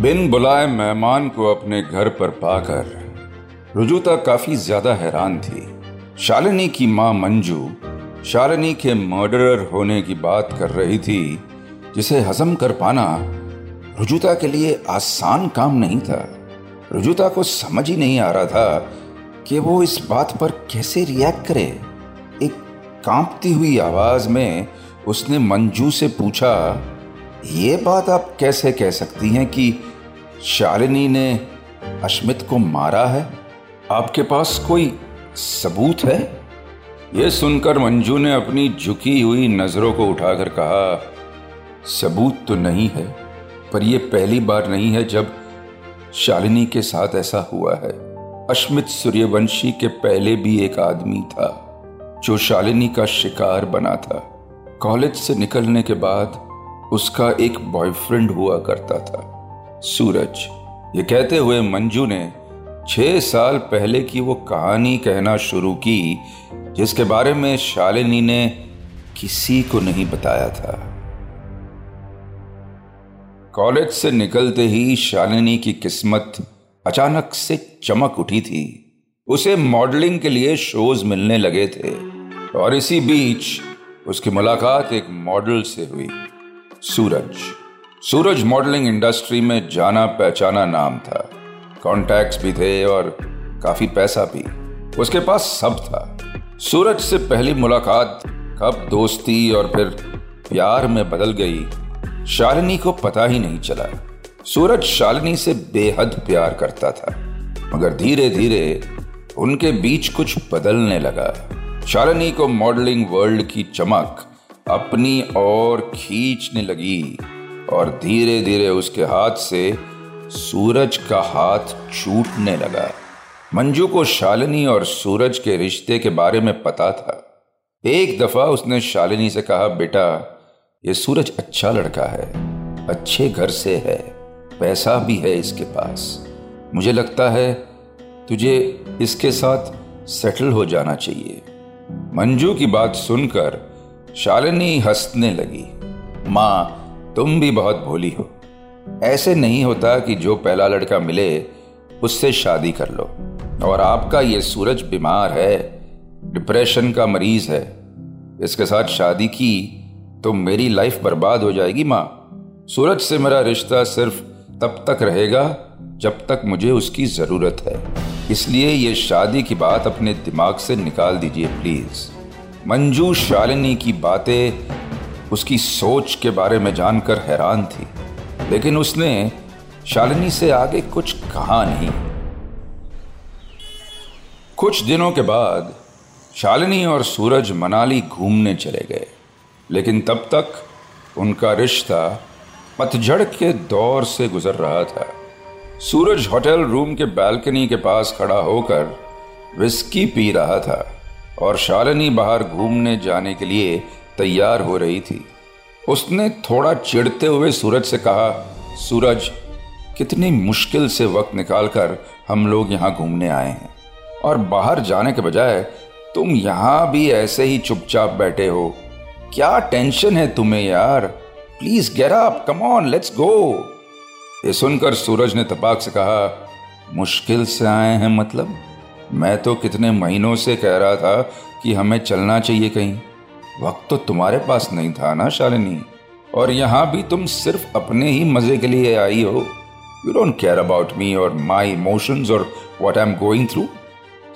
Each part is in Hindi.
बिन बुलाए मेहमान को अपने घर पर पाकर रुजुता काफ़ी ज़्यादा हैरान थी। शालिनी की माँ मंजू, शालिनी के मर्डरर होने की बात कर रही थी, जिसे हजम कर पाना रुजुता के लिए आसान काम नहीं था। रुजुता को समझ ही नहीं आ रहा था कि वो इस बात पर कैसे रिएक्ट करे। एक कांपती हुई आवाज़ में उसने मंजू से पूछा ये बात आप कैसे कह सकती हैं कि शालिनी ने अश्मित को मारा है? आपके पास कोई सबूत है? यह सुनकर मंजू ने अपनी झुकी हुई नज़रों को उठाकर कहा, सबूत तो नहीं है, पर यह पहली बार नहीं है जब शालिनी के साथ ऐसा हुआ है। अश्मित सूर्यवंशी के पहले भी एक आदमी था, जो शालिनी का शिकार बना था। कॉलेज से निकलने के बाद उसका एक बॉयफ्रेंड हुआ करता था। सूरज, ये कहते हुए मंजू ने छह साल पहले की वो कहानी कहना शुरू की, जिसके बारे में शालिनी ने किसी को नहीं बताया था। कॉलेज से निकलते ही शालिनी की किस्मत अचानक से चमक उठी थी। उसे मॉडलिंग के लिए शोज़ मिलने लगे थे, और इसी बीच उसकी मुलाकात एक मॉडल से हुई। सूरज। सूरज मॉडलिंग इंडस्ट्री में जाना पहचाना नाम था। कॉन्टैक्ट्स भी थे और काफ़ी पैसा भी। उसके पास सब था। सूरज से पहली मुलाकात, कब दोस्ती और फिर प्यार में बदल गई, शालिनी को पता ही नहीं चला। सूरज शालिनी से बेहद प्यार करता था, मगर धीरे धीरे उनके बीच कुछ बदलने लगा। शालिनी को मॉडलिंग वर्ल्ड की चमक अपनी ओर खींचने लगी और धीरे धीरे उसके हाथ से सूरज का हाथ छूटने लगा। मंजू को शालिनी और सूरज के रिश्ते के बारे में पता था। एक दफ़ा उसने शालिनी से कहा, बेटा, ये सूरज अच्छा लड़का है, अच्छे घर से है, पैसा भी है इसके पास। मुझे लगता है तुझे इसके साथ सेटल हो जाना चाहिए। मंजू की बात सुनकर शालिनी हंसने लगी। माँ, तुम भी बहुत भोली हो। ऐसे नहीं होता कि जो पहला लड़का मिले, उससे शादी कर लो। और आपका ये सूरज बीमार है, डिप्रेशन का मरीज़ है, इसके साथ शादी की तो मेरी लाइफ बर्बाद हो जाएगी माँ। सूरज से मेरा रिश्ता सिर्फ़ तब तक रहेगा, जब तक मुझे उसकी ज़रूरत है। इसलिए ये शादी की बात अपने दिमाग से निकाल दीजिए, प्लीज़। मंजू शालिनी की बातें उसकी सोच के बारे में जानकर हैरान थी, लेकिन उसने शालिनी से आगे कुछ कहा नहीं। कुछ दिनों के बाद शालिनी और सूरज मनाली घूमने चले गए, लेकिन तब तक उनका रिश्ता पतझड़ के दौर से गुजर रहा था। सूरज होटल रूम के बालकनी के पास खड़ा होकर विस्की पी रहा था। और शालिनी बाहर घूमने जाने के लिए तैयार हो रही थी। उसने थोड़ा चिढ़ते हुए सूरज से कहा, सूरज, कितनी मुश्किल से वक्त निकालकर हम लोग यहाँ घूमने आए हैं। और बाहर जाने के बजाय, तुम यहाँ भी ऐसे ही चुपचाप बैठे हो। क्या टेंशन है तुम्हें यार? Please get up come on let's go ये सुनकर सूरज ने तपाक से कहा, मुश्किल से आए हैं मतलब? मैं तो कितने महीनों से कह रहा था कि हमें चलना चाहिए कहीं। वक्त तो तुम्हारे पास नहीं था ना, शालिनी? और यहाँ भी तुम सिर्फ़ अपने ही मज़े के लिए आई हो। You don't care about me और माई इमोशंस और what I am going through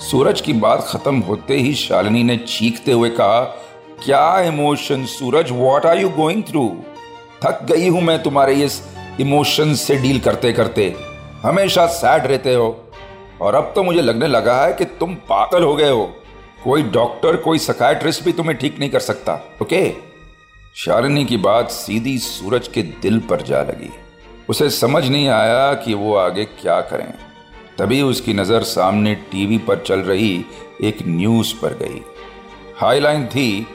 Suraj की बात खत्म होते ही शालिनी ने चीखते हुए कहा, क्या emotion Suraj? What are you going through थक गई हूँ मैं तुम्हारे इस इमोशन से डील करते करते हमेशा सैड रहते हो। और अब तो मुझे लगने लगा है कि तुम पागल हो गए हो। कोई डॉक्टर, कोई सकायट्रिस्ट भी तुम्हें ठीक नहीं कर सकता, ओके? शालिनी की बात सीधी सूरज के दिल पर जा लगी। उसे समझ नहीं आया कि वो आगे क्या करें। तभी उसकी नज़र सामने टीवी पर चल रही एक न्यूज़ पर गई। हाईलाइन थी,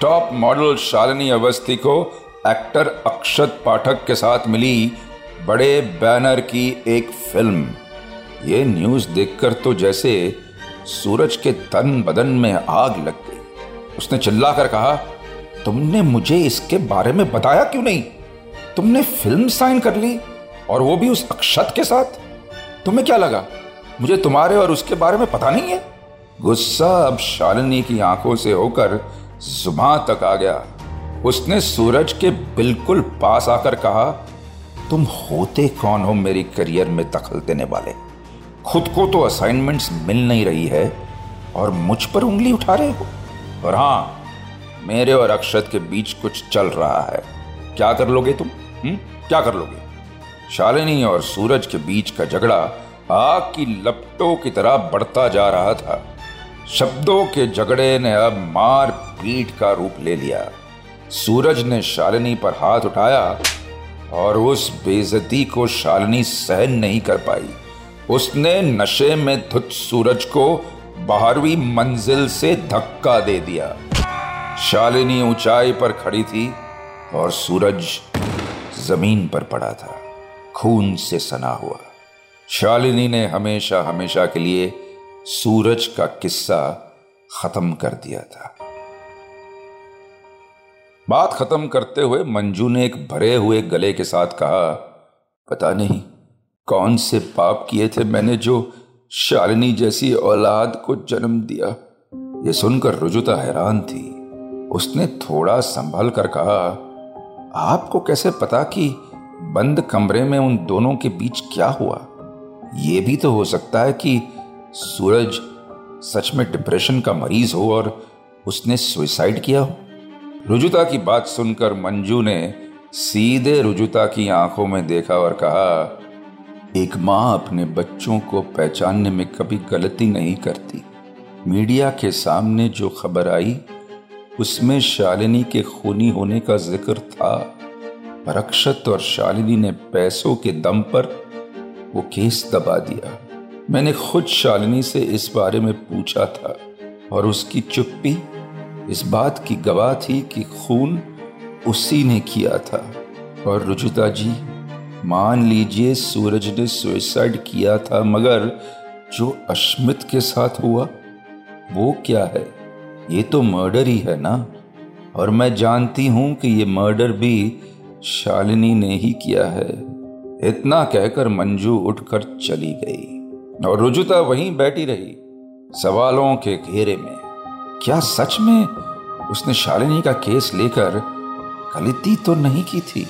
टॉप मॉडल शालिनी अवस्थी को एक्टर अक्षत पाठक के साथ मिली बड़े बैनर की एक फ़िल्म। ये न्यूज़ देखकर तो जैसे सूरज के तन बदन में आग लग गई। उसने चिल्लाकर कहा, तुमने मुझे इसके बारे में बताया क्यों नहीं? तुमने फ़िल्म साइन कर ली और वो भी उस अक्षत के साथ? तुम्हें क्या लगा? मुझे तुम्हारे और उसके बारे में पता नहीं है? गुस्सा अब शालिनी की आँखों से होकर जुबा तक आ गया। उसने सूरज के बिल्कुल पास आकर कहा, तुम होते कौन हो मेरी करियर में दखल देने वाले? खुद को तो असाइनमेंट्स मिल नहीं रही है और मुझ पर उंगली उठा रहे हो? और हाँ मेरे और अक्षत के बीच कुछ चल रहा है। क्या कर लोगे तुम? हुँ? हम्म? क्या कर लोगे? शालिनी और सूरज के बीच का झगड़ा आग की लपटों की तरह बढ़ता जा रहा था। शब्दों के झगड़े ने अब मार पीट का रूप ले लिया। सूरज ने शालिनी पर हाथ उठाया और उस बेजती को शालिनी सहन नहीं कर पाई। उसने नशे में धुत सूरज को बारहवीं मंजिल से धक्का दे दिया। शालिनी ऊंचाई पर खड़ी थी और सूरज ज़मीन पर पड़ा था। खून से सना हुआ। शालिनी ने हमेशा हमेशा के लिए सूरज का किस्सा खत्म कर दिया था। बात खत्म करते हुए मंजू ने एक भरे हुए गले के साथ कहा, पता नहीं कौन से पाप किए थे मैंने जो शालिनी जैसी औलाद को जन्म दिया? ये सुनकर रुजुता हैरान थी। उसने थोड़ा संभल कर कहा, आपको कैसे पता कि बंद कमरे में उन दोनों के बीच क्या हुआ? यह भी तो हो सकता है कि सूरज सच में डिप्रेशन का मरीज़ हो और उसने सुइसाइड किया हो। रुजुता की बात सुनकर मंजू ने सीधे रुजुता की आँखों में देखा और कहा एक माँ अपने बच्चों को पहचानने में कभी गलती नहीं करती। मीडिया के सामने जो खबर आई, उसमें शालिनी के खूनी होने का ज़िक्र था। पर अक्षत और शालिनी ने पैसों के दम पर वो केस दबा दिया। मैंने खुद शालिनी से इस बारे में पूछा था और उसकी चुप्पी, इस बात की गवाह थी कि खून उसी ने किया था। और रुजुता जी मान लीजिए सूरज ने सुइसाइड किया था, मगर जो अश्मित के साथ हुआ, वो क्या है? ये तो मर्डर ही है ना? और मैं जानती हूँ कि ये मर्डर भी शालिनी ने ही किया है। इतना कहकर मंजू उठकर चली गई और रुजुता वहीं बैठी रही, सवालों के घेरे में। क्या सच में उसने शालिनी का केस लेकर गलती तो नहीं की थी?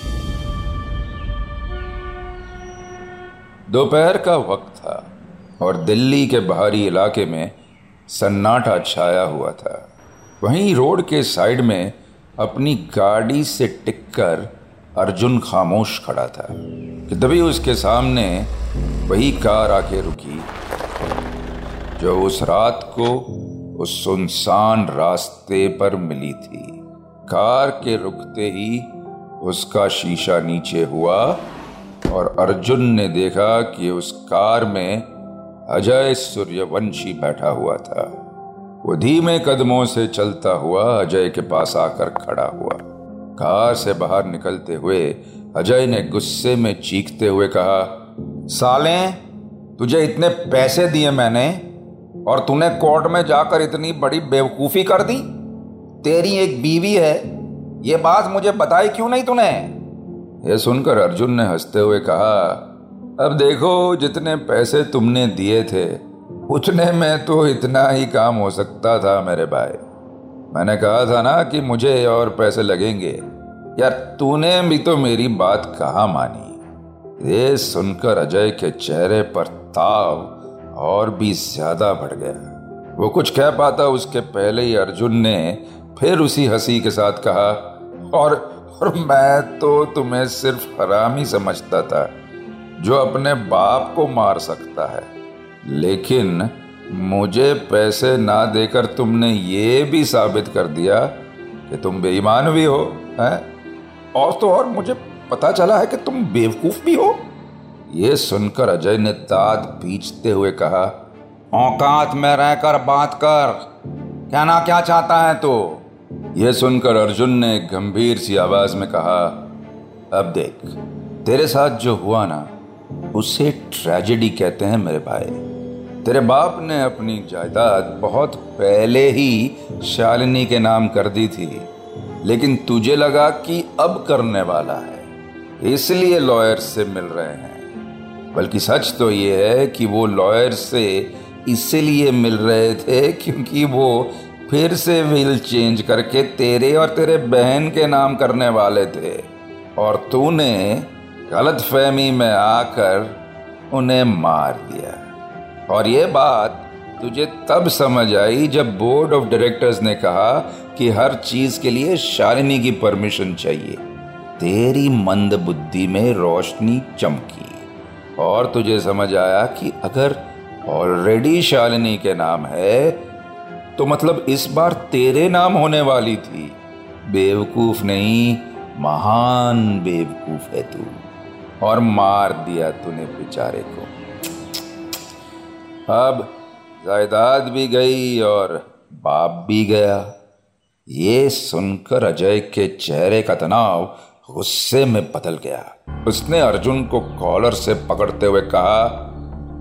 दोपहर का वक्त था और दिल्ली के बाहरी इलाके में सन्नाटा छाया हुआ था। वहीं रोड के साइड में अपनी गाड़ी से टिककर अर्जुन खामोश खड़ा था। कि तभी उसके सामने वही कार आके रुकी, जो उस रात को उस सुनसान रास्ते पर मिली थी। कार के रुकते ही उसका शीशा नीचे हुआ और अर्जुन ने देखा कि उस कार में अजय सूर्यवंशी बैठा हुआ था। वो धीमे कदमों से चलता हुआ अजय के पास आकर खड़ा हुआ। कार से बाहर निकलते हुए अजय ने गुस्से में चीखते हुए कहा, साले, तुझे इतने पैसे दिए मैंने और तूने कोर्ट में जाकर इतनी बड़ी बेवकूफ़ी कर दी? तेरी एक बीवी है, ये बात मुझे बताई क्यों नहीं तूने? ये सुनकर अर्जुन ने हँसते हुए कहा, अब देखो, जितने पैसे तुमने दिए थे, उतने में तो इतना ही काम हो सकता था मेरे भाई। मैंने कहा था ना कि मुझे और पैसे लगेंगे। यार, तूने भी तो मेरी बात कहा मानी? ये सुनकर अजय के चेहरे पर ताव और भी ज़्यादा बढ़ गया। वो कुछ कह पाता, उसके पहले ही अर्जुन ने फिर उसी हँसी के साथ कहा, और और मैं तो तुम्हें सिर्फ़ हराम ही समझता था, जो अपने बाप को मार सकता है। लेकिन मुझे पैसे ना देकर तुमने ये भी साबित कर दिया कि तुम बेईमान भी हो, हैं? और तो और मुझे पता चला है कि तुम बेवकूफ़ भी हो। ये सुनकर अजय ने दांत पीछते हुए कहा, औकात में रहकर बात कर। क्या ना क्या चाहता है तू तो? यह सुनकर अर्जुन ने एक गंभीर सी आवाज़ में कहा, अब देख, तेरे साथ जो हुआ ना, उसे ट्रेजेडी कहते हैं मेरे भाई। तेरे बाप ने अपनी जायदाद बहुत पहले ही शालिनी के नाम कर दी थी, लेकिन तुझे लगा कि अब करने वाला है, इसलिए लॉयर से मिल रहे हैं। बल्कि सच तो ये है कि वो लॉयर से इसलिए मिल रहे थे क्योंकि वो फिर से व्हील चेंज करके तेरे और तेरे बहन के नाम करने वाले थे। और तूने गलत फहमी में आकर उन्हें मार दिया। और ये बात तुझे तब समझ आई जब बोर्ड ऑफ़ डायरेक्टर्स ने कहा कि हर चीज़ के लिए शालिनी की परमिशन चाहिए। तेरी मंद बुद्धि में रोशनी चमकी। और तुझे समझ आया कि अगर ऑलरेडी शालिनी के नाम है तो मतलब इस बार तेरे नाम होने वाली थी। बेवकूफ़ नहीं, महान बेवकूफ़ है तू। और मार दिया तूने बेचारे को। अब जायदाद भी गई और बाप भी गया। ये सुनकर अजय के चेहरे का तनाव गुस्से में बदल गया। उसने अर्जुन को कॉलर से पकड़ते हुए कहा,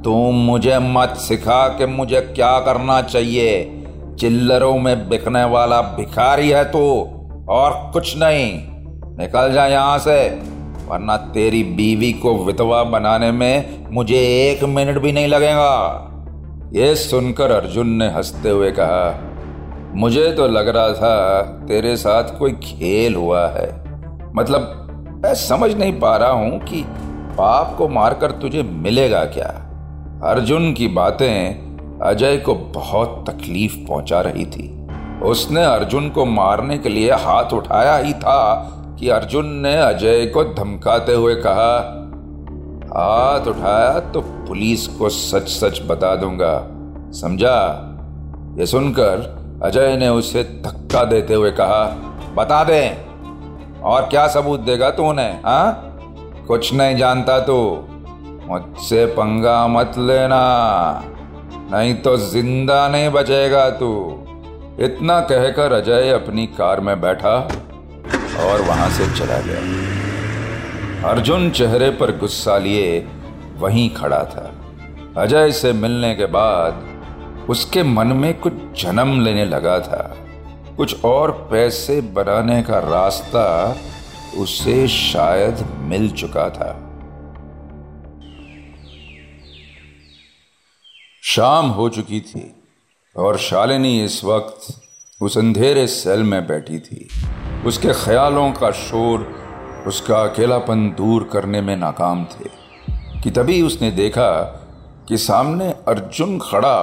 तुम मुझे मत सिखा कि मुझे क्या करना चाहिए। चिल्लरों में बिकने वाला भिखारी है तू, और कुछ नहीं। निकल जा यहाँ से, वरना तेरी बीवी को विधवा बनाने में मुझे एक मिनट भी नहीं लगेगा। ये सुनकर अर्जुन ने हँसते हुए कहा, मुझे तो लग रहा था तेरे साथ कोई खेल हुआ है। मतलब मैं समझ नहीं पा रहा हूँ कि पाप को मारकर तुझे मिलेगा क्या? अर्जुन की बातें अजय को बहुत तकलीफ़ पहुँचा रही थी। उसने अर्जुन को मारने के लिए हाथ उठाया ही था कि अर्जुन ने अजय को धमकाते हुए कहा, हाथ उठाया तो पुलिस को सच सच बता दूँगा। समझा? ये सुनकर अजय ने उसे धक्का देते हुए कहा, बता दे। और क्या सबूत देगा तू उन्हें हाँ? कुछ नहीं जानता तू। मुझसे पंगा मत लेना। नहीं तो ज़िंदा नहीं बचेगा तू। इतना कहकर अजय अपनी कार में बैठा और वहाँ से चला गया। अर्जुन चेहरे पर गुस्सा लिए वहीं खड़ा था। अजय से मिलने के बाद उसके मन में कुछ जन्म लेने लगा था। कुछ और पैसे बनाने का रास्ता उसे शायद मिल चुका था। शाम हो चुकी थी और शालिनी इस वक्त उस अंधेरे सेल में बैठी थी। उसके ख्यालों का शोर, उसका अकेलापन दूर करने में नाकाम थे कि तभी उसने देखा कि सामने अर्जुन खड़ा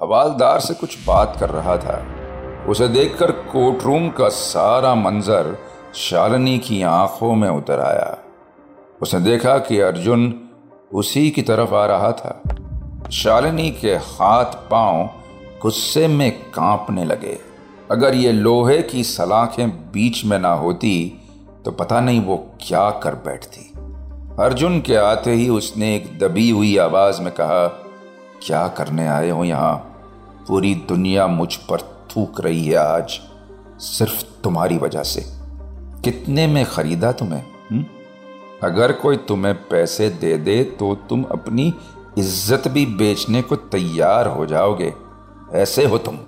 हवालदार से कुछ बात कर रहा था। उसे देखकर कोर्ट रूम का सारा मंजर शालिनी की आँखों में उतर आया। उसने देखा कि अर्जुन उसी की तरफ़ आ रहा था। शालिनी के हाथ पाँव गुस्से में कांपने लगे। अगर ये लोहे की सलाखें बीच में ना होती तो पता नहीं वो क्या कर बैठती। अर्जुन के आते ही उसने एक दबी हुई आवाज़ में कहा, क्या करने आए हो यहाँ? पूरी दुनिया मुझ पर थूक रही है आज, सिर्फ़ तुम्हारी वजह से। कितने में खरीदा तुम्हें हुँ? अगर कोई तुम्हें पैसे दे दे तो तुम अपनी इज़्ज़त भी बेचने को तैयार हो जाओगे। ऐसे हो तुम।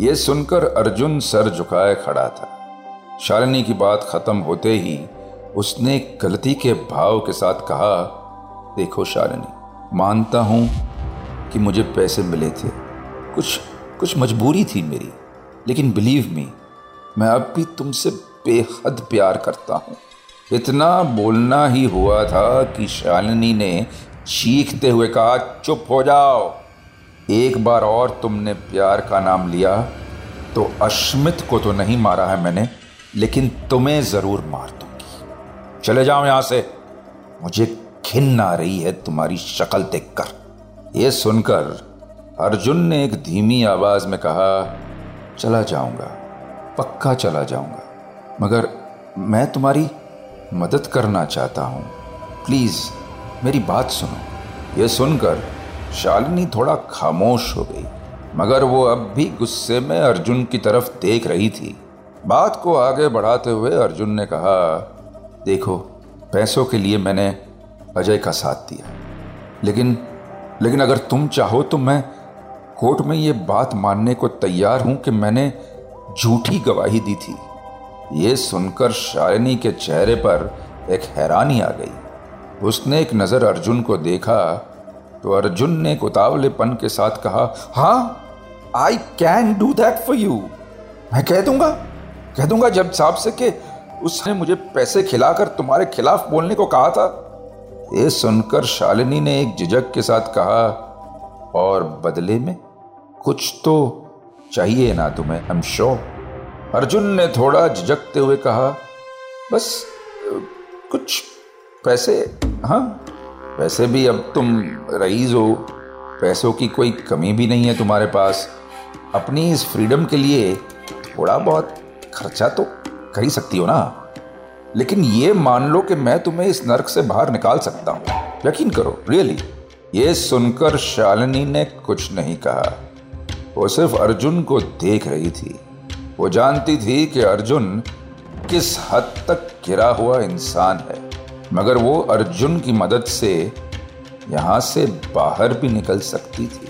ये सुनकर अर्जुन सर झुकाए खड़ा था। शालिनी की बात खत्म होते ही उसने गलती के भाव के साथ कहा, देखो शालिनी, मानता हूँ कि मुझे पैसे मिले थे। कुछ कुछ मजबूरी थी मेरी, लेकिन बिलीव मी मैं अब भी तुमसे बेहद प्यार करता हूँ। इतना बोलना ही हुआ था कि शालिनी ने चीखते हुए कहा, चुप हो जाओ। एक बार और तुमने प्यार का नाम लिया तो अश्मित को तो नहीं मारा है मैंने, लेकिन तुम्हें ज़रूर मार दूँगी। चले जाओ यहाँ से। मुझे खिन आ रही है तुम्हारी शक्ल देखकर। यह सुनकर अर्जुन ने एक धीमी आवाज़ में कहा, चला जाऊँगा। पक्का चला जाऊँगा। मगर मैं तुम्हारी मदद करना चाहता हूँ। प्लीज़ मेरी बात सुनो। ये सुनकर शालिनी थोड़ा खामोश हो गई, मगर वो अब भी गुस्से में अर्जुन की तरफ़ देख रही थी। बात को आगे बढ़ाते हुए अर्जुन ने कहा, देखो, पैसों के लिए मैंने अजय का साथ दिया। लेकिन लेकिन अगर तुम चाहो तो मैं कोर्ट में ये बात मानने को तैयार हूँ कि मैंने झूठी गवाही दी थी। ये सुनकर शालिनी के चेहरे पर एक हैरानी आ गई। उसने एक नज़र अर्जुन को देखा तो अर्जुन ने एक उतावलेपन के साथ कहा हाँ I can do that for you मैं कह दूँगा कह दूँगा जब साहब से कि उसने मुझे पैसे खिलाकर तुम्हारे खिलाफ बोलने को कहा था। ये सुनकर शालिनी ने एक झिझक के साथ कहा, और बदले में कुछ तो चाहिए ना तुम्हें एम श्योर अर्जुन ने थोड़ा झिझकते हुए कहा, बस, कुछ पैसे हाँ? वैसे भी अब तुम रईस हो। पैसों की कोई कमी भी नहीं है तुम्हारे पास। अपनी इस फ्रीडम के लिए थोड़ा बहुत खर्चा तो कर ही सकती हो ना? लेकिन ये मान लो कि मैं तुम्हें इस नर्क से बाहर निकाल सकता हूँ। यकीन करो रियली ये सुनकर शालिनी ने कुछ नहीं कहा। वो सिर्फ़ अर्जुन को देख रही थी। वो जानती थी कि अर्जुन किस हद तक गिरा हुआ इंसान है। मगर वो अर्जुन की मदद से यहाँ से बाहर भी निकल सकती थी।